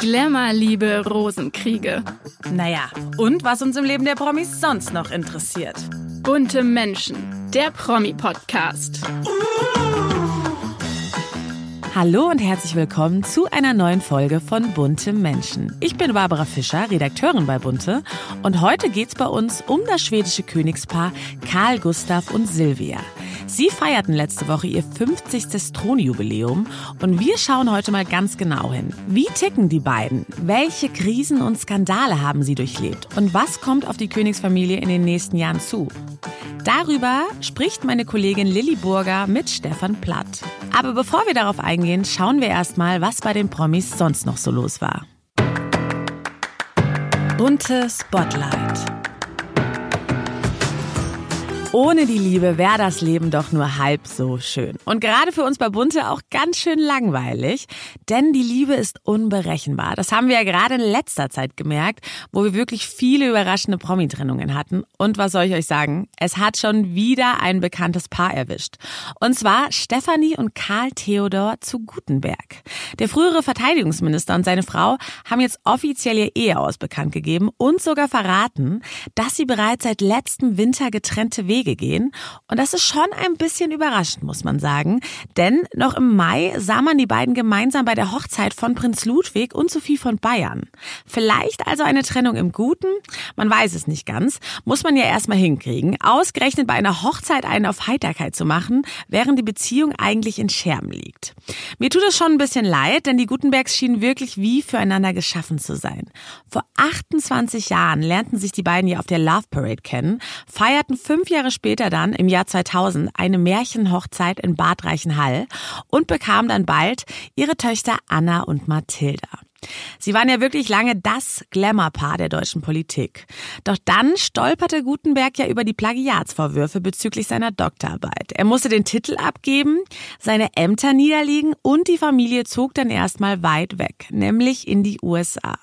Glamour, Liebe, Rosenkriege. Naja, und was uns im Leben der Promis sonst noch interessiert. Bunte Menschen, der Promi-Podcast. Hallo und herzlich willkommen zu einer neuen Folge von Bunte Menschen. Ich bin Barbara Fischer, Redakteurin bei Bunte und heute geht's bei uns um das schwedische Königspaar Karl Gustav und Silvia. Sie feierten letzte Woche ihr 50. Thronjubiläum und wir schauen heute mal ganz genau hin. Wie ticken die beiden? Welche Krisen und Skandale haben sie durchlebt? Und was kommt auf die Königsfamilie in den nächsten Jahren zu? Darüber spricht meine Kollegin Lilly Burger mit Stefan Platt. Aber bevor wir darauf eingehen, schauen wir erstmal, was bei den Promis sonst noch so los war. Bunte Spotlight. Ohne die Liebe wäre das Leben doch nur halb so schön. Und gerade für uns bei Bunte auch ganz schön langweilig, denn die Liebe ist unberechenbar. Das haben wir ja gerade in letzter Zeit gemerkt, wo wir wirklich viele überraschende Promi-Trennungen hatten. Und was soll ich euch sagen? Es hat schon wieder ein bekanntes Paar erwischt. Und zwar Stefanie und Karl Theodor zu Gutenberg. Der frühere Verteidigungsminister und seine Frau haben jetzt offiziell ihr Eheaus bekannt gegeben und sogar verraten, dass sie bereits seit letztem Winter getrennte Wege Wege gehen. Und das ist schon ein bisschen überraschend, muss man sagen. Denn noch im Mai sah man die beiden gemeinsam bei der Hochzeit von Prinz Ludwig und Sophie von Bayern. Vielleicht also eine Trennung im Guten? Man weiß es nicht ganz. Muss man ja erstmal hinkriegen. Ausgerechnet bei einer Hochzeit einen auf Heiterkeit zu machen, während die Beziehung eigentlich in Scherben liegt. Mir tut es schon ein bisschen leid, denn die Gutenbergs schienen wirklich wie füreinander geschaffen zu sein. Vor 28 Jahren lernten sich die beiden ja auf der Love Parade kennen, feierten fünf Jahre später dann, im Jahr 2000, eine Märchenhochzeit in Bad Reichenhall und bekam dann bald ihre Töchter Anna und Mathilda. Sie waren ja wirklich lange das Glamour-Paar der deutschen Politik. Doch dann stolperte Gutenberg ja über die Plagiatsvorwürfe bezüglich seiner Doktorarbeit. Er musste den Titel abgeben, seine Ämter niederlegen und die Familie zog dann erstmal weit weg, nämlich in die USA.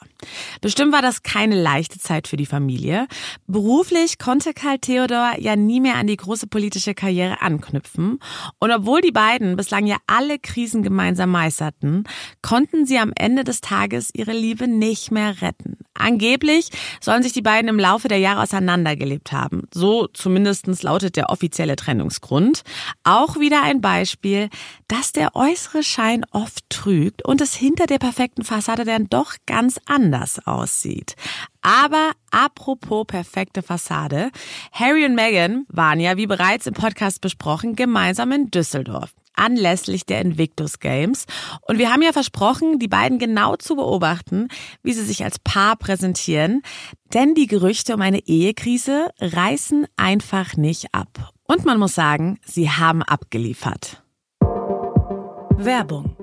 Bestimmt war das keine leichte Zeit für die Familie. Beruflich konnte Karl Theodor ja nie mehr an die große politische Karriere anknüpfen. Und obwohl die beiden bislang ja alle Krisen gemeinsam meisterten, konnten sie am Ende des Tages ihre Liebe nicht mehr retten. Angeblich sollen sich die beiden im Laufe der Jahre auseinandergelebt haben. So zumindestens lautet der offizielle Trennungsgrund. Auch wieder ein Beispiel, dass der äußere Schein oft trügt und es hinter der perfekten Fassade dann doch ganz anders anders aussieht. Aber apropos perfekte Fassade. Harry und Meghan waren ja, wie bereits im Podcast besprochen, gemeinsam in Düsseldorf anlässlich der Invictus Games. Und wir haben ja versprochen, die beiden genau zu beobachten, wie sie sich als Paar präsentieren. Denn die Gerüchte um eine Ehekrise reißen einfach nicht ab. Und man muss sagen, sie haben abgeliefert. Werbung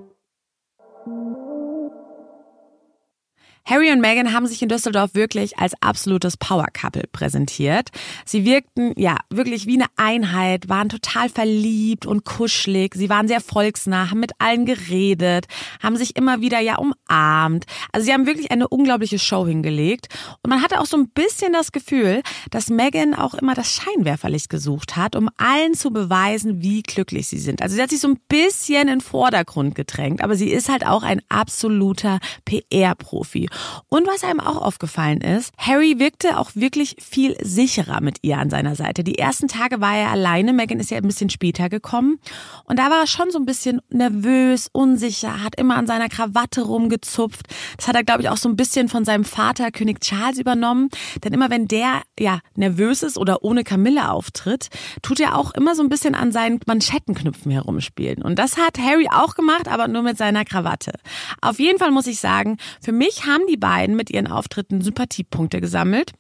Harry und Meghan haben sich in Düsseldorf wirklich als absolutes Power Couple präsentiert. Sie wirkten ja wirklich wie eine Einheit, waren total verliebt und kuschelig. Sie waren sehr volksnah, haben mit allen geredet, haben sich immer wieder ja umarmt. Also sie haben wirklich eine unglaubliche Show hingelegt. Und man hatte auch so ein bisschen das Gefühl, dass Meghan auch immer das Scheinwerferlicht gesucht hat, um allen zu beweisen, wie glücklich sie sind. Also sie hat sich so ein bisschen in den Vordergrund gedrängt, aber sie ist halt auch ein absoluter PR-Profi. Und was einem auch aufgefallen ist, Harry wirkte auch wirklich viel sicherer mit ihr an seiner Seite. Die ersten Tage war er alleine, Megan ist ja ein bisschen später gekommen und da war er schon so ein bisschen nervös, unsicher, hat immer an seiner Krawatte rumgezupft. Das hat er, glaube ich, auch so ein bisschen von seinem Vater König Charles übernommen, denn immer wenn der ja nervös ist oder ohne Camilla auftritt, tut er auch immer so ein bisschen an seinen Manschettenknüpfen herumspielen. Und das hat Harry auch gemacht, aber nur mit seiner Krawatte. Auf jeden Fall muss ich sagen, für mich haben die beiden mit ihren Auftritten Sympathiepunkte gesammelt.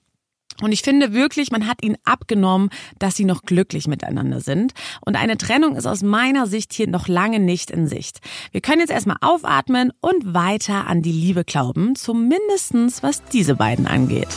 Und ich finde wirklich, man hat ihnen abgenommen, dass sie noch glücklich miteinander sind. Und eine Trennung ist aus meiner Sicht hier noch lange nicht in Sicht. Wir können jetzt erstmal aufatmen und weiter an die Liebe glauben, zumindestens was diese beiden angeht.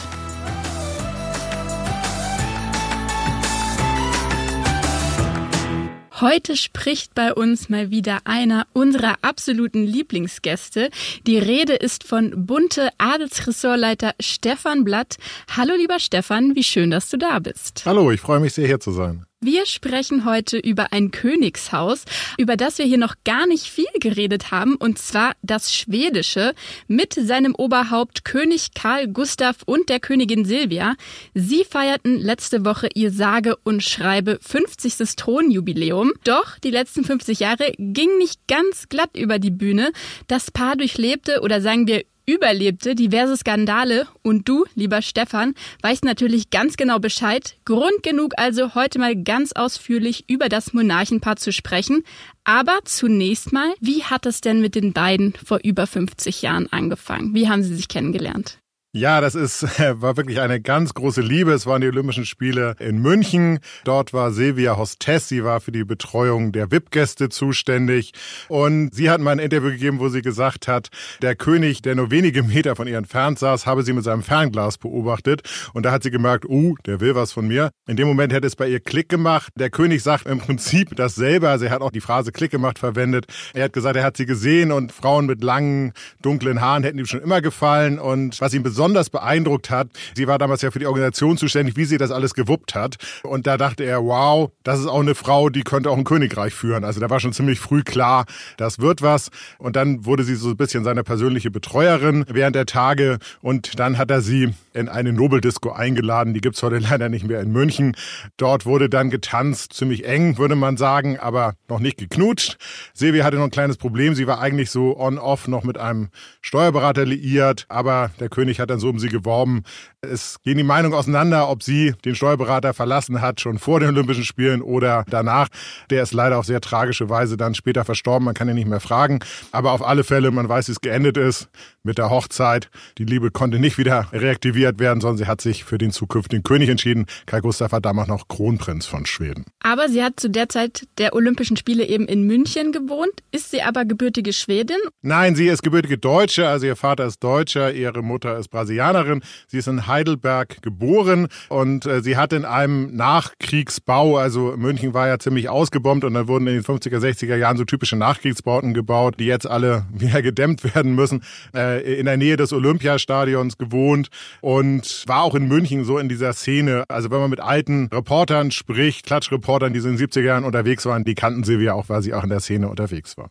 Heute spricht bei uns mal wieder einer unserer absoluten Lieblingsgäste. Die Rede ist von bunte Adelsressortleiter Stefan Blatt. Hallo lieber Stefan, wie schön, dass du da bist. Hallo, ich freue mich sehr hier zu sein. Wir sprechen heute über ein Königshaus, über das wir hier noch gar nicht viel geredet haben, und zwar das schwedische mit seinem Oberhaupt König Karl Gustav und der Königin Silvia. Sie feierten letzte Woche ihr sage und schreibe 50. Thronjubiläum. Doch die letzten 50 Jahre ging nicht ganz glatt über die Bühne. Das Paar durchlebte oder sagen wir überlebte diverse Skandale und du, lieber Stefan, weißt natürlich ganz genau Bescheid. Grund genug also, heute mal ganz ausführlich über das Monarchenpaar zu sprechen. Aber zunächst mal, wie hat es denn mit den beiden vor über 50 Jahren angefangen? Wie haben sie sich kennengelernt? Ja, das ist, war wirklich eine ganz große Liebe. Es waren die Olympischen Spiele in München. Dort war Silvia Hostess. Sie war für die Betreuung der VIP-Gäste zuständig. Und sie hat mal ein Interview gegeben, wo sie gesagt hat, der König, der nur wenige Meter von ihr entfernt saß, habe sie mit seinem Fernglas beobachtet. Und da hat sie gemerkt, uh, der will was von mir. In dem Moment hätte es bei ihr Klick gemacht. Der König sagt im Prinzip dasselbe. Also er hat auch die Phrase Klick gemacht verwendet. Er hat gesagt, er hat sie gesehen und Frauen mit langen, dunklen Haaren hätten ihm schon immer gefallen. Und was ihm besonders besonders beeindruckt hat. Sie war damals ja für die Organisation zuständig, wie sie das alles gewuppt hat. Und da dachte er, wow, das ist auch eine Frau, die könnte auch ein Königreich führen. Also da war schon ziemlich früh klar, das wird was. Und dann wurde sie so ein bisschen seine persönliche Betreuerin während der Tage. Und dann hat er sie in eine Nobeldisco eingeladen. Die gibt's heute leider nicht mehr in München. Dort wurde dann getanzt, ziemlich eng, würde man sagen, aber noch nicht geknutscht. Silvia hatte noch ein kleines Problem. Sie war eigentlich so on-off noch mit einem Steuerberater liiert, aber der König hat hat dann so um sie geworben. Es gehen die Meinungen auseinander, ob sie den Steuerberater verlassen hat, schon vor den Olympischen Spielen oder danach. Der ist leider auf sehr tragische Weise dann später verstorben. Man kann ihn nicht mehr fragen. Aber auf alle Fälle, man weiß, wie es geendet ist mit der Hochzeit. Die Liebe konnte nicht wieder reaktiviert werden, sondern sie hat sich für den zukünftigen König entschieden. Karl Gustav war damals noch Kronprinz von Schweden. Aber sie hat zu der Zeit der Olympischen Spiele eben in München gewohnt. Ist sie aber gebürtige Schwedin? Nein, sie ist gebürtige Deutsche. Also ihr Vater ist Deutscher, ihre Mutter ist Brasilianerin. Sie ist in Heidelberg geboren und äh, sie hat in einem Nachkriegsbau, also München war ja ziemlich ausgebombt und dann wurden in den 50er, 60er Jahren so typische Nachkriegsbauten gebaut, die jetzt alle wieder gedämmt werden müssen, äh, in der Nähe des Olympiastadions gewohnt und war auch in München so in dieser Szene. Also wenn man mit alten Reportern spricht, Klatschreportern, die so in den 70er Jahren unterwegs waren, die kannten Silvia auch, weil sie auch in der Szene unterwegs war.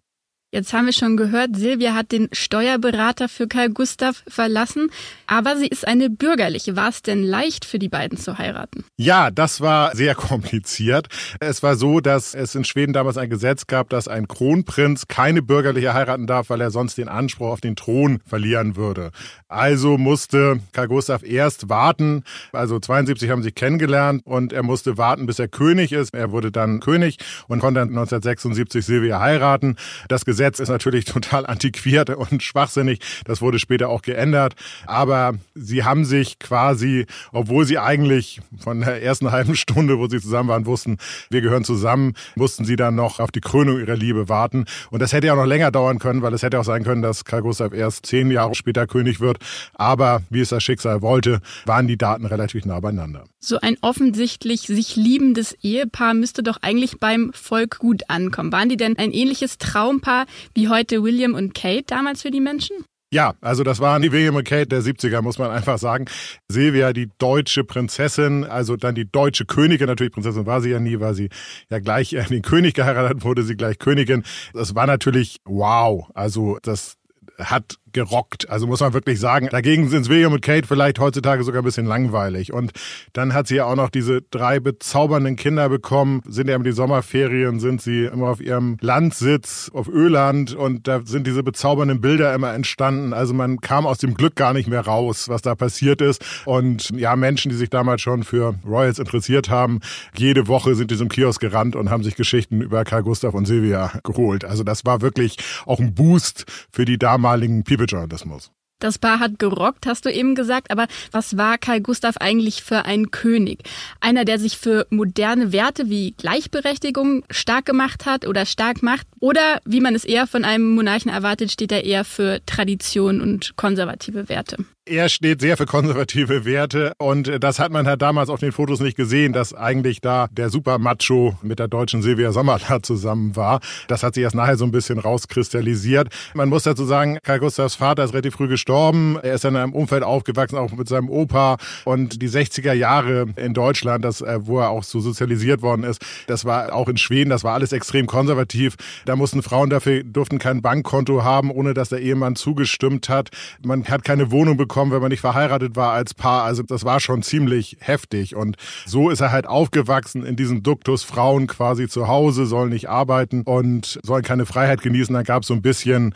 Jetzt haben wir schon gehört, Silvia hat den Steuerberater für Karl Gustav verlassen, aber sie ist eine bürgerliche. War es denn leicht für die beiden zu heiraten? Ja, das war sehr kompliziert. Es war so, dass es in Schweden damals ein Gesetz gab, dass ein Kronprinz keine bürgerliche heiraten darf, weil er sonst den Anspruch auf den Thron verlieren würde. Also musste Karl Gustav erst warten. Also 72 haben sie kennengelernt und er musste warten, bis er König ist. Er wurde dann König und konnte dann 1976 Silvia heiraten. Das Gesetz ist natürlich total antiquiert und schwachsinnig. Das wurde später auch geändert. Aber sie haben sich quasi, obwohl sie eigentlich von der ersten halben Stunde, wo sie zusammen waren, wussten, wir gehören zusammen, mussten sie dann noch auf die Krönung ihrer Liebe warten. Und das hätte ja auch noch länger dauern können, weil es hätte auch sein können, dass Karl Gustav erst zehn Jahre später König wird. Aber wie es das Schicksal wollte, waren die Daten relativ nah beieinander. So ein offensichtlich sich liebendes Ehepaar müsste doch eigentlich beim Volk gut ankommen. Waren die denn ein ähnliches Traumpaar wie heute William und Kate damals für die Menschen? Ja, also das waren die William und Kate der 70er, muss man einfach sagen. Silvia, die deutsche Prinzessin, also dann die deutsche Königin, natürlich Prinzessin war sie ja nie, weil sie ja gleich den König geheiratet wurde, sie gleich Königin. Das war natürlich wow. Also das hat gerockt. Also muss man wirklich sagen. Dagegen sind William und Kate vielleicht heutzutage sogar ein bisschen langweilig. Und dann hat sie ja auch noch diese drei bezaubernden Kinder bekommen. Sind ja in die Sommerferien, sind sie immer auf ihrem Landsitz auf Öland und da sind diese bezaubernden Bilder immer entstanden. Also man kam aus dem Glück gar nicht mehr raus, was da passiert ist. Und ja, Menschen, die sich damals schon für Royals interessiert haben, jede Woche sind die zum Kiosk gerannt und haben sich Geschichten über Karl Gustav und Silvia geholt. Also das war wirklich auch ein Boost für die damaligen People Journalismus. Das Paar hat gerockt, hast du eben gesagt, aber was war Karl Gustav eigentlich für ein König? Einer, der sich für moderne Werte wie Gleichberechtigung stark gemacht hat oder stark macht? Oder, wie man es eher von einem Monarchen erwartet, steht er eher für Tradition und konservative Werte? Er steht sehr für konservative Werte und das hat man halt damals auf den Fotos nicht gesehen, dass eigentlich da der Super-Macho mit der deutschen Silvia Sommerlath zusammen war. Das hat sich erst nachher so ein bisschen rauskristallisiert. Man muss dazu sagen, Karl Gustavs Vater ist relativ früh gestorben. Er ist in einem Umfeld aufgewachsen, auch mit seinem Opa und die 60er Jahre in Deutschland, das, äh, wo er auch so sozialisiert worden ist, das war auch in Schweden, das war alles extrem konservativ. Da mussten Frauen dafür, durften kein Bankkonto haben, ohne dass der Ehemann zugestimmt hat. Man hat keine Wohnung bekommen, wenn man nicht verheiratet war als Paar. Also das war schon ziemlich heftig. Und so ist er halt aufgewachsen in diesem Duktus, Frauen quasi zu Hause, sollen nicht arbeiten und sollen keine Freiheit genießen. Da gab es so ein bisschen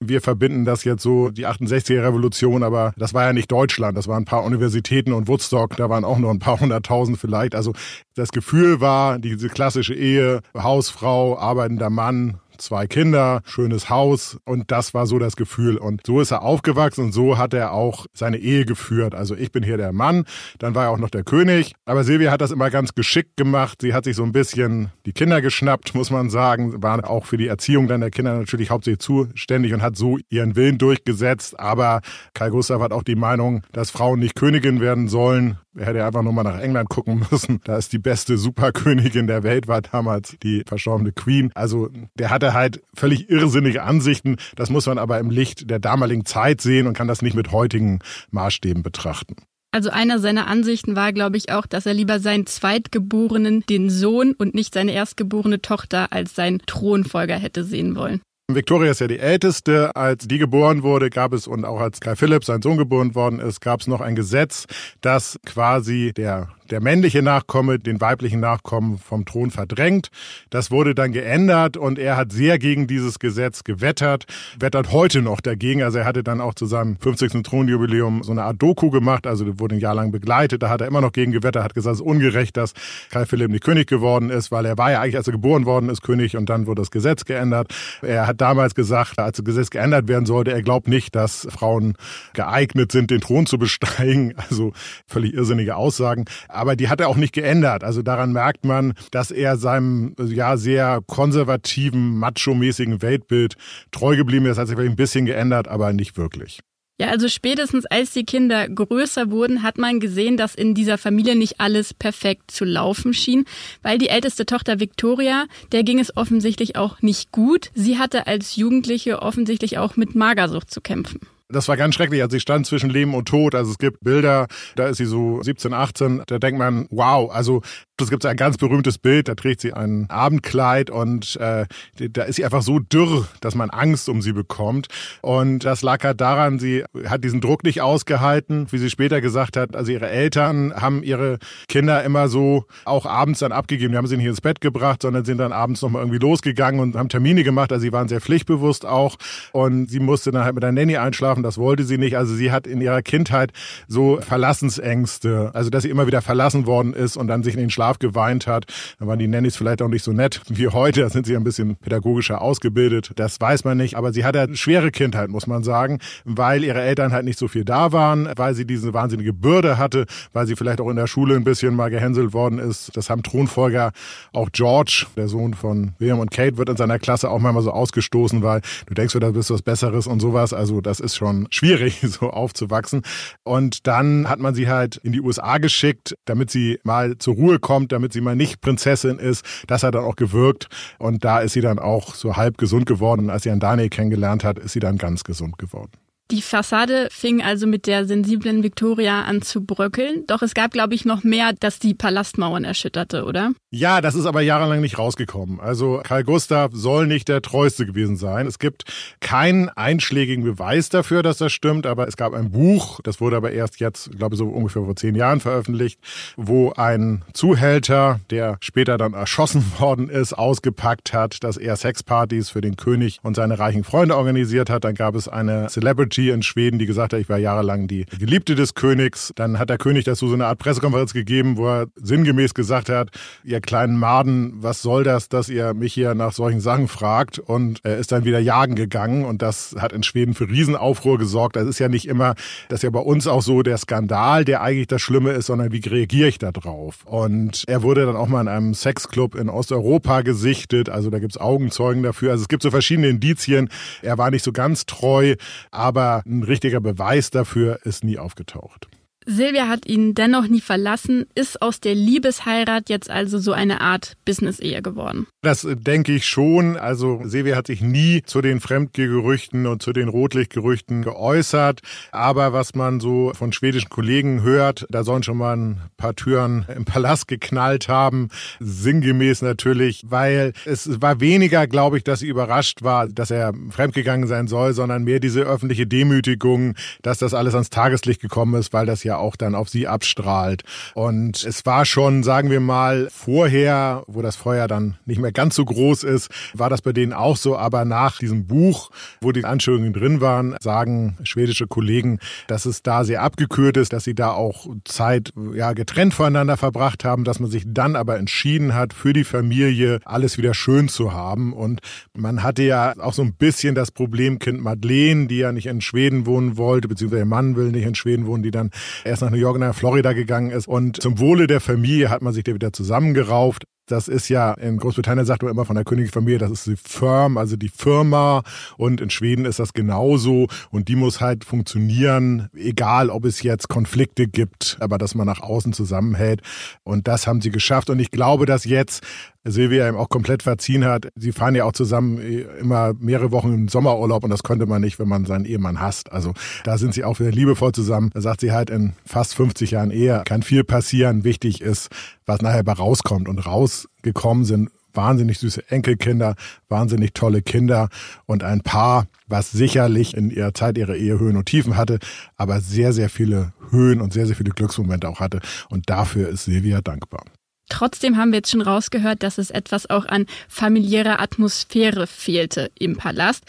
wir verbinden das jetzt so, die 68er Revolution, aber das war ja nicht Deutschland, das waren ein paar Universitäten und Woodstock, da waren auch nur ein paar hunderttausend vielleicht. Also das Gefühl war, diese klassische Ehe, Hausfrau, arbeitender Mann, zwei Kinder, schönes Haus und das war so das Gefühl. Und so ist er aufgewachsen und so hat er auch seine Ehe geführt. Also ich bin hier der Mann, dann war er auch noch der König. Aber Silvia hat das immer ganz geschickt gemacht. Sie hat sich so ein bisschen die Kinder geschnappt, muss man sagen, war auch für die Erziehung dann der Kinder natürlich hauptsächlich zuständig und hat so ihren Willen durchgesetzt. Aber Karl Gustav hat auch die Meinung, dass Frauen nicht Königin werden sollen. Er hätte einfach nur mal nach England gucken müssen. Da ist die beste Superkönigin der Welt, war damals die verstorbene Queen. Also der hatte halt völlig irrsinnige Ansichten. Das muss man aber im Licht der damaligen Zeit sehen und kann das nicht mit heutigen Maßstäben betrachten. Also einer seiner Ansichten war, glaube ich, auch, dass er lieber seinen Zweitgeborenen, den Sohn und nicht seine erstgeborene Tochter als seinen Thronfolger hätte sehen wollen. Victoria ist ja die älteste. Als die geboren wurde, gab es und auch als Kai Philipp, sein Sohn, geboren worden ist, gab es noch ein Gesetz, das quasi der der männliche Nachkomme den weiblichen Nachkommen vom Thron verdrängt. Das wurde dann geändert und er hat sehr gegen dieses Gesetz gewettert, wettert heute noch dagegen. Also er hatte dann auch zu seinem 50. Thronjubiläum so eine Art Doku gemacht, also wurde ein Jahr lang begleitet. Da hat er immer noch gegen gewettert, hat gesagt, es ist ungerecht, dass Karl Philipp nicht König geworden ist, weil er war ja eigentlich, als er geboren worden ist, König und dann wurde das Gesetz geändert. Er hat damals gesagt, als das Gesetz geändert werden sollte, er glaubt nicht, dass Frauen geeignet sind, den Thron zu besteigen. Also völlig irrsinnige Aussagen aber die hat er auch nicht geändert. Also daran merkt man, dass er seinem ja sehr konservativen, macho-mäßigen Weltbild treu geblieben ist. Hat sich vielleicht ein bisschen geändert, aber nicht wirklich. Ja, also spätestens als die Kinder größer wurden, hat man gesehen, dass in dieser Familie nicht alles perfekt zu laufen schien, weil die älteste Tochter Victoria, der ging es offensichtlich auch nicht gut. Sie hatte als Jugendliche offensichtlich auch mit Magersucht zu kämpfen. Das war ganz schrecklich. Also sie stand zwischen Leben und Tod. Also es gibt Bilder, da ist sie so 17, 18. Da denkt man, wow, also es gibt ein ganz berühmtes Bild, da trägt sie ein Abendkleid und äh, da ist sie einfach so dürr, dass man Angst um sie bekommt. Und das lag halt daran, sie hat diesen Druck nicht ausgehalten, wie sie später gesagt hat. Also ihre Eltern haben ihre Kinder immer so auch abends dann abgegeben. Die haben sie nicht ins Bett gebracht, sondern sind dann abends nochmal irgendwie losgegangen und haben Termine gemacht. Also sie waren sehr pflichtbewusst auch. Und sie musste dann halt mit der Nanny einschlafen. Das wollte sie nicht. Also sie hat in ihrer Kindheit so Verlassensängste. Also dass sie immer wieder verlassen worden ist und dann sich in den Schlaf Schlaf geweint hat. Da waren die Nannies vielleicht auch nicht so nett wie heute. Da sind sie ein bisschen pädagogischer ausgebildet. Das weiß man nicht. Aber sie hatte eine schwere Kindheit, muss man sagen, weil ihre Eltern halt nicht so viel da waren, weil sie diese wahnsinnige Bürde hatte, weil sie vielleicht auch in der Schule ein bisschen mal gehänselt worden ist. Das haben Thronfolger, auch George, der Sohn von William und Kate, wird in seiner Klasse auch manchmal so ausgestoßen, weil du denkst, da bist du was Besseres und sowas. Also das ist schon schwierig, so aufzuwachsen. Und dann hat man sie halt in die USA geschickt, damit sie mal zur Ruhe kommt kommt, damit sie mal nicht Prinzessin ist. Das hat dann auch gewirkt. Und da ist sie dann auch so halb gesund geworden. als sie an Daniel kennengelernt hat, ist sie dann ganz gesund geworden. Die Fassade fing also mit der sensiblen Victoria an zu bröckeln. Doch es gab, glaube ich, noch mehr, das die Palastmauern erschütterte, oder? Ja, das ist aber jahrelang nicht rausgekommen. Also Karl Gustav soll nicht der treueste gewesen sein. Es gibt keinen einschlägigen Beweis dafür, dass das stimmt, aber es gab ein Buch, das wurde aber erst jetzt, glaube ich, so ungefähr vor zehn Jahren veröffentlicht, wo ein Zuhälter, der später dann erschossen worden ist, ausgepackt hat, dass er Sexpartys für den König und seine reichen Freunde organisiert hat. Dann gab es eine Celebrity Celebrity in Schweden, die gesagt hat, ich war jahrelang die Geliebte des Königs. Dann hat der König dazu so eine Art Pressekonferenz gegeben, wo er sinngemäß gesagt hat, ihr kleinen Maden, was soll das, dass ihr mich hier nach solchen Sachen fragt? Und er ist dann wieder jagen gegangen und das hat in Schweden für Riesenaufruhr gesorgt. Das ist ja nicht immer, das ist ja bei uns auch so der Skandal, der eigentlich das Schlimme ist, sondern wie reagiere ich da drauf? Und er wurde dann auch mal in einem Sexclub in Osteuropa gesichtet, also da gibt's Augenzeugen dafür. Also es gibt so verschiedene Indizien. Er war nicht so ganz treu, aber aber ein richtiger Beweis dafür ist nie aufgetaucht. Silvia hat ihn dennoch nie verlassen, ist aus der Liebesheirat jetzt also so eine Art Business-Ehe geworden. Das denke ich schon. Also Silvia hat sich nie zu den Fremdgegerüchten und zu den Rotlichtgerüchten geäußert. Aber was man so von schwedischen Kollegen hört, da sollen schon mal ein paar Türen im Palast geknallt haben. Sinngemäß natürlich, weil es war weniger, glaube ich, dass sie überrascht war, dass er fremdgegangen sein soll, sondern mehr diese öffentliche Demütigung, dass das alles ans Tageslicht gekommen ist, weil das ja auch dann auf sie abstrahlt. Und es war schon, sagen wir mal, vorher, wo das Feuer dann nicht mehr ganz so groß ist, war das bei denen auch so. Aber nach diesem Buch, wo die Anschuldigungen drin waren, sagen schwedische Kollegen, dass es da sehr abgekühlt ist, dass sie da auch Zeit ja getrennt voneinander verbracht haben, dass man sich dann aber entschieden hat, für die Familie alles wieder schön zu haben. Und man hatte ja auch so ein bisschen das Problem Kind Madeleine, die ja nicht in Schweden wohnen wollte, beziehungsweise ihr Mann will nicht in Schweden wohnen, die dann erst nach New York und nach Florida gegangen ist. Und zum Wohle der Familie hat man sich da wieder zusammengerauft. Das ist ja, in Großbritannien sagt man immer von der Königsfamilie, das ist die Firm, also die Firma. Und in Schweden ist das genauso. Und die muss halt funktionieren, egal ob es jetzt Konflikte gibt, aber dass man nach außen zusammenhält. Und das haben sie geschafft. Und ich glaube, dass jetzt Silvia ihm auch komplett verziehen hat. Sie fahren ja auch zusammen äh, immer mehrere Wochen im Sommerurlaub und das konnte man nicht, wenn man seinen Ehemann hasst. Also da sind sie auch wieder liebevoll zusammen. Da sagt sie halt, in fast 50 Jahren Ehe kann viel passieren. Wichtig ist, was nachher bei rauskommt. Und rausgekommen sind wahnsinnig süße Enkelkinder, wahnsinnig tolle Kinder und ein Paar, was sicherlich in ihrer Zeit ihre Ehe Höhen und Tiefen hatte, aber sehr, sehr viele Höhen und sehr, sehr viele Glücksmomente auch hatte. Und dafür ist Silvia dankbar. Trotzdem haben wir jetzt schon rausgehört, dass es etwas auch an familiärer Atmosphäre fehlte im Palast.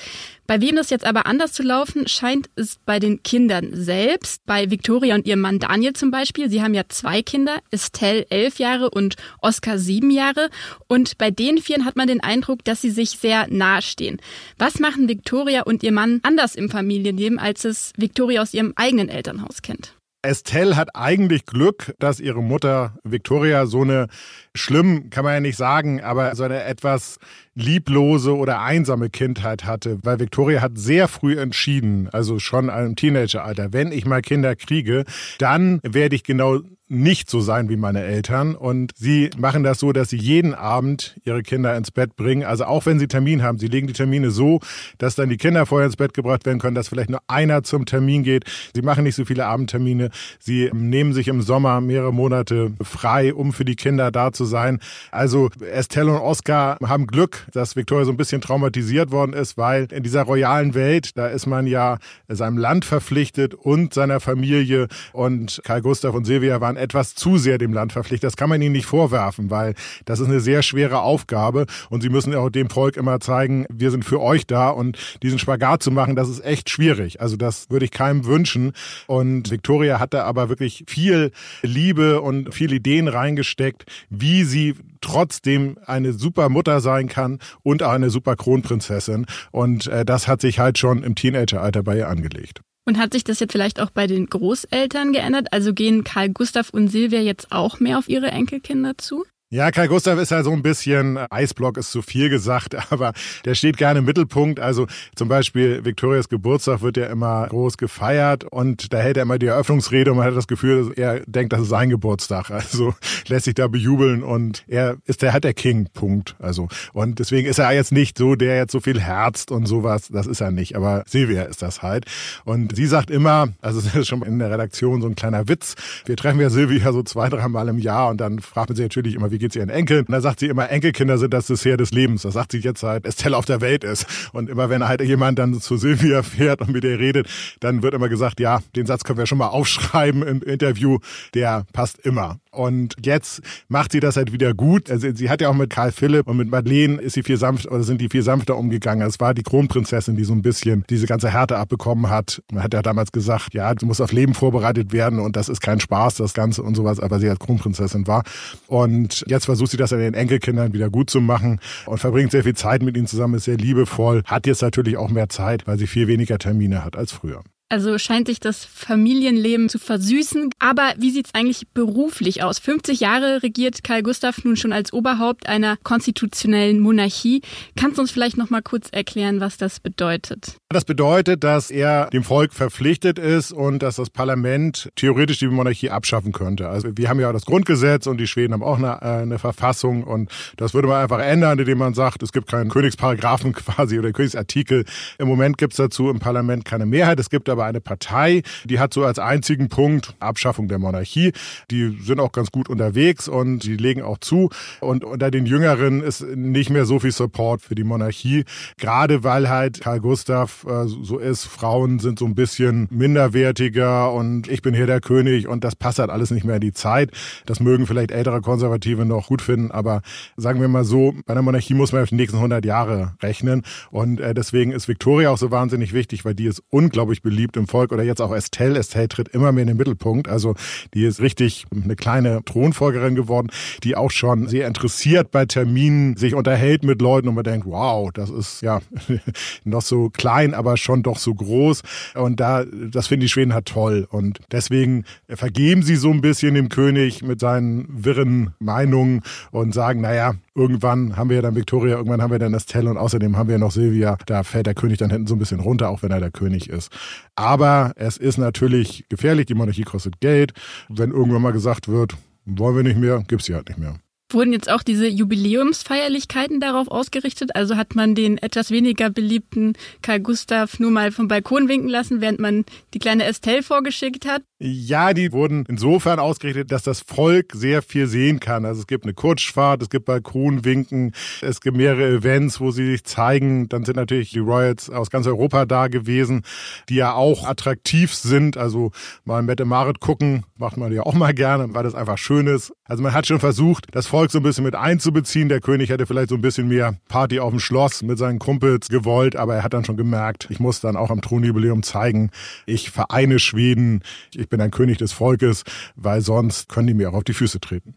Bei wem das jetzt aber anders zu laufen, scheint es bei den Kindern selbst. Bei Victoria und ihrem Mann Daniel zum Beispiel. Sie haben ja zwei Kinder, Estelle elf Jahre und Oscar sieben Jahre. Und bei den Vieren hat man den Eindruck, dass sie sich sehr nahestehen. Was machen Victoria und ihr Mann anders im Familienleben, als es Victoria aus ihrem eigenen Elternhaus kennt? Estelle hat eigentlich Glück, dass ihre Mutter Victoria so eine schlimm, kann man ja nicht sagen, aber so eine etwas lieblose oder einsame Kindheit hatte, weil Victoria hat sehr früh entschieden, also schon im Teenageralter, wenn ich mal Kinder kriege, dann werde ich genau nicht so sein wie meine Eltern. Und sie machen das so, dass sie jeden Abend ihre Kinder ins Bett bringen. Also auch wenn sie Termin haben, sie legen die Termine so, dass dann die Kinder vorher ins Bett gebracht werden können, dass vielleicht nur einer zum Termin geht. Sie machen nicht so viele Abendtermine. Sie nehmen sich im Sommer mehrere Monate frei, um für die Kinder da zu sein. Also Estelle und Oscar haben Glück, dass Victoria so ein bisschen traumatisiert worden ist, weil in dieser royalen Welt, da ist man ja seinem Land verpflichtet und seiner Familie. Und Karl Gustav und Silvia waren etwas zu sehr dem Land verpflichtet. Das kann man ihnen nicht vorwerfen, weil das ist eine sehr schwere Aufgabe und sie müssen auch dem Volk immer zeigen, wir sind für euch da und diesen Spagat zu machen, das ist echt schwierig. Also das würde ich keinem wünschen. Und Victoria hatte aber wirklich viel Liebe und viele Ideen reingesteckt, wie sie trotzdem eine super Mutter sein kann und auch eine super Kronprinzessin. Und äh, das hat sich halt schon im Teenageralter bei ihr angelegt. Und hat sich das jetzt vielleicht auch bei den Großeltern geändert? Also gehen Karl Gustav und Silvia jetzt auch mehr auf ihre Enkelkinder zu? Ja, Kai Gustav ist ja so ein bisschen, Eisblock ist zu viel gesagt, aber der steht gerne im Mittelpunkt. Also zum Beispiel Victorias Geburtstag wird ja immer groß gefeiert und da hält er immer die Eröffnungsrede und man hat das Gefühl, er denkt, das ist sein Geburtstag. Also lässt sich da bejubeln und er ist der, hat der King, Punkt. Also und deswegen ist er jetzt nicht so, der jetzt so viel herzt und sowas, das ist er nicht. Aber Silvia ist das halt. Und sie sagt immer, also das ist schon in der Redaktion so ein kleiner Witz, wir treffen ja Silvia so zwei, drei Mal im Jahr und dann fragt man sie natürlich immer, wie geht's ihren Enkeln? Und da sagt sie immer, Enkelkinder sind das Dessert des Lebens. Das sagt sie jetzt seit Estelle auf der Welt ist. Und immer wenn halt jemand dann zu Silvia fährt und mit ihr redet, dann wird immer gesagt, ja, den Satz können wir schon mal aufschreiben im Interview. Der passt immer. Und jetzt macht sie das halt wieder gut. Also sie hat ja auch mit Karl Philipp und mit Madeleine ist sie viel sanft oder sind die viel sanfter umgegangen. Es war die Kronprinzessin, die so ein bisschen diese ganze Härte abbekommen hat. Man hat ja damals gesagt, ja, du musst auf Leben vorbereitet werden und das ist kein Spaß, das Ganze und sowas, aber sie als Kronprinzessin war. Und jetzt versucht sie das an den Enkelkindern wieder gut zu machen und verbringt sehr viel Zeit mit ihnen zusammen, ist sehr liebevoll, hat jetzt natürlich auch mehr Zeit, weil sie viel weniger Termine hat als früher. Also scheint sich das Familienleben zu versüßen. Aber wie sieht's eigentlich beruflich aus? 50 Jahre regiert Karl Gustav nun schon als Oberhaupt einer konstitutionellen Monarchie. Kannst du uns vielleicht noch mal kurz erklären, was das bedeutet? Das bedeutet, dass er dem Volk verpflichtet ist und dass das Parlament theoretisch die Monarchie abschaffen könnte. Also wir haben ja das Grundgesetz und die Schweden haben auch eine, eine Verfassung und das würde man einfach ändern, indem man sagt, es gibt keinen Königsparagraphen quasi oder Königsartikel. Im Moment gibt es dazu im Parlament keine Mehrheit. Es gibt aber eine Partei, die hat so als einzigen Punkt Abschaffung der Monarchie. Die sind auch ganz gut unterwegs und die legen auch zu. Und unter den Jüngeren ist nicht mehr so viel Support für die Monarchie. Gerade weil halt Karl Gustav äh, so ist, Frauen sind so ein bisschen minderwertiger und ich bin hier der König und das passt halt alles nicht mehr in die Zeit. Das mögen vielleicht ältere Konservative noch gut finden, aber sagen wir mal so, bei einer Monarchie muss man auf die nächsten 100 Jahre rechnen und äh, deswegen ist Victoria auch so wahnsinnig wichtig, weil die ist unglaublich beliebt im Volk oder jetzt auch Estelle. Estelle tritt immer mehr in den Mittelpunkt, also die ist richtig eine kleine Thronfolgerin geworden, die auch schon sehr interessiert bei Terminen sich unterhält mit Leuten und man denkt, wow, das ist ja noch so klein, aber schon doch so groß. Und da, das finden die Schweden halt toll. Und deswegen vergeben sie so ein bisschen dem König mit seinen wirren Meinungen und sagen, naja, irgendwann haben wir ja dann Victoria, irgendwann haben wir dann Estelle und außerdem haben wir noch Silvia. Da fällt der König dann hinten so ein bisschen runter, auch wenn er der König ist. Aber es ist natürlich gefährlich, die Monarchie kostet Geld. Wenn irgendwann mal gesagt wird, wollen wir nicht mehr, gibt's sie halt nicht mehr. Wurden jetzt auch diese Jubiläumsfeierlichkeiten darauf ausgerichtet? Also hat man den etwas weniger beliebten Karl Gustav nur mal vom Balkon winken lassen, während man die kleine Estelle vorgeschickt hat? Ja, die wurden insofern ausgerichtet, dass das Volk sehr viel sehen kann. Also es gibt eine Kutschfahrt, es gibt Balkonwinken, es gibt mehrere Events, wo sie sich zeigen. Dann sind natürlich die Royals aus ganz Europa da gewesen, die ja auch attraktiv sind. Also mal Mette Marit gucken, macht man ja auch mal gerne, weil das einfach schön ist. Also man hat schon versucht, das Volk so ein bisschen mit einzubeziehen. Der König hätte vielleicht so ein bisschen mehr Party auf dem Schloss mit seinen Kumpels gewollt, aber er hat dann schon gemerkt, ich muss dann auch am Thronjubiläum zeigen, ich vereine Schweden. Ich ich bin ein König des Volkes, weil sonst können die mir auch auf die Füße treten.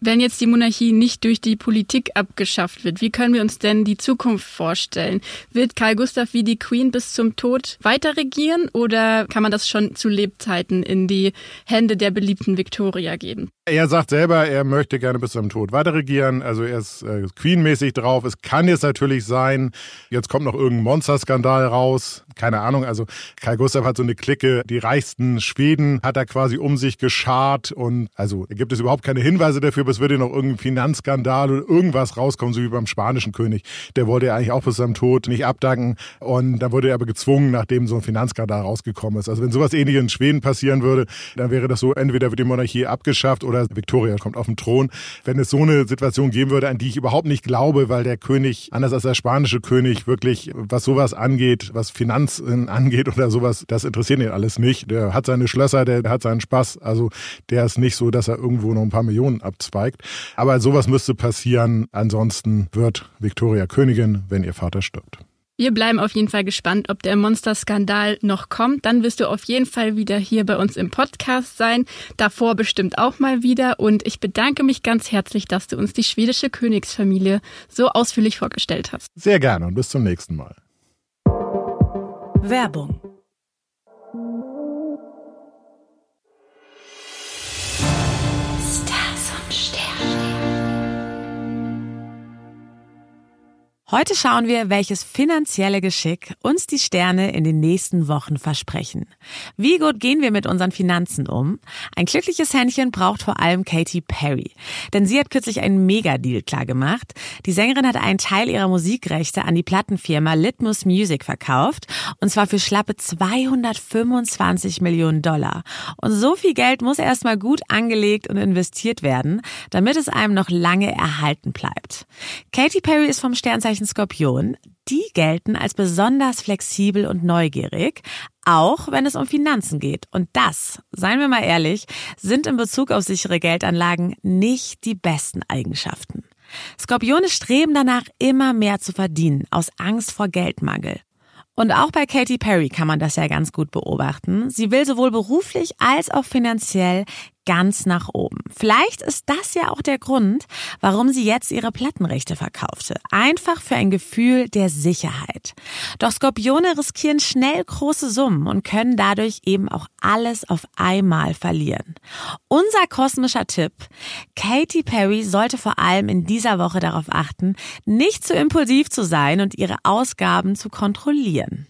Wenn jetzt die Monarchie nicht durch die Politik abgeschafft wird, wie können wir uns denn die Zukunft vorstellen? Wird Karl Gustav wie die Queen bis zum Tod weiter regieren oder kann man das schon zu Lebzeiten in die Hände der beliebten Victoria geben? Er sagt selber, er möchte gerne bis zum Tod weiter regieren. Also er ist äh, Queen-mäßig drauf. Es kann jetzt natürlich sein, jetzt kommt noch irgendein Monsterskandal raus. Keine Ahnung. Also Karl Gustav hat so eine Clique, die reichsten Schweden hat er quasi um sich geschart und also gibt es überhaupt keine Hinweise dafür, es würde noch irgendein Finanzskandal oder irgendwas rauskommen, so wie beim spanischen König. Der wollte ja eigentlich auch bis seinem Tod nicht abdanken und dann wurde er aber gezwungen, nachdem so ein Finanzskandal rausgekommen ist. Also wenn sowas ähnliches in Schweden passieren würde, dann wäre das so, entweder wird die Monarchie abgeschafft oder Victoria kommt auf den Thron. Wenn es so eine Situation geben würde, an die ich überhaupt nicht glaube, weil der König, anders als der spanische König, wirklich, was sowas angeht, was Finanzen angeht oder sowas, das interessiert ihn alles nicht. Der hat seine Schlösser, der hat seinen Spaß. Also der ist nicht so, dass er irgendwo noch ein paar Millionen abzweigt. Aber sowas müsste passieren. Ansonsten wird Victoria Königin, wenn ihr Vater stirbt. Wir bleiben auf jeden Fall gespannt, ob der Monster-Skandal noch kommt. Dann wirst du auf jeden Fall wieder hier bei uns im Podcast sein. Davor bestimmt auch mal wieder. Und ich bedanke mich ganz herzlich, dass du uns die schwedische Königsfamilie so ausführlich vorgestellt hast. Sehr gerne und bis zum nächsten Mal. Werbung Heute schauen wir, welches finanzielle Geschick uns die Sterne in den nächsten Wochen versprechen. Wie gut gehen wir mit unseren Finanzen um? Ein glückliches Händchen braucht vor allem Katy Perry. Denn sie hat kürzlich einen Megadeal klargemacht. Die Sängerin hat einen Teil ihrer Musikrechte an die Plattenfirma Litmus Music verkauft. Und zwar für schlappe 225 Millionen Dollar. Und so viel Geld muss erstmal gut angelegt und investiert werden, damit es einem noch lange erhalten bleibt. Katy Perry ist vom Sternzeichen Sternzeichen Skorpion, die gelten als besonders flexibel und neugierig, auch wenn es um Finanzen geht. Und das, seien wir mal ehrlich, sind in Bezug auf sichere Geldanlagen nicht die besten Eigenschaften. Skorpione streben danach, immer mehr zu verdienen, aus Angst vor Geldmangel. Und auch bei Katy Perry kann man das ja ganz gut beobachten. Sie will sowohl beruflich als auch finanziell ganz nach oben. Vielleicht ist das ja auch der Grund, warum sie jetzt ihre Plattenrechte verkaufte. Einfach für ein Gefühl der Sicherheit. Doch Skorpione riskieren schnell große Summen und können dadurch eben auch alles auf einmal verlieren. Unser kosmischer Tipp. Katy Perry sollte vor allem in dieser Woche darauf achten, nicht zu impulsiv zu sein und ihre Ausgaben zu kontrollieren.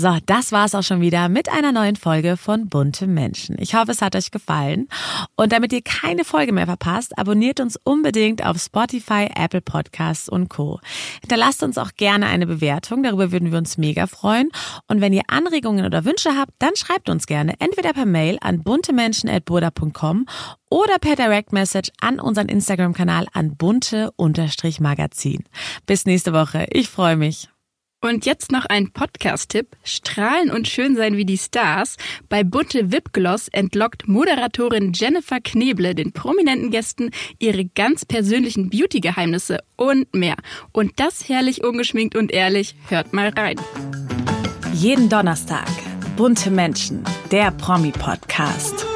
So, das war's auch schon wieder mit einer neuen Folge von Bunte Menschen. Ich hoffe, es hat euch gefallen. Und damit ihr keine Folge mehr verpasst, abonniert uns unbedingt auf Spotify, Apple Podcasts und Co. Hinterlasst uns auch gerne eine Bewertung, darüber würden wir uns mega freuen. Und wenn ihr Anregungen oder Wünsche habt, dann schreibt uns gerne entweder per Mail an buntemenschen.burda.com oder per Direct Message an unseren Instagram-Kanal an bunte-magazin. Bis nächste Woche. Ich freue mich. Und jetzt noch ein Podcast-Tipp. Strahlen und schön sein wie die Stars. Bei Bunte Wipgloss entlockt Moderatorin Jennifer Kneble den prominenten Gästen ihre ganz persönlichen Beauty-Geheimnisse und mehr. Und das herrlich ungeschminkt und ehrlich. Hört mal rein. Jeden Donnerstag. Bunte Menschen. Der Promi-Podcast.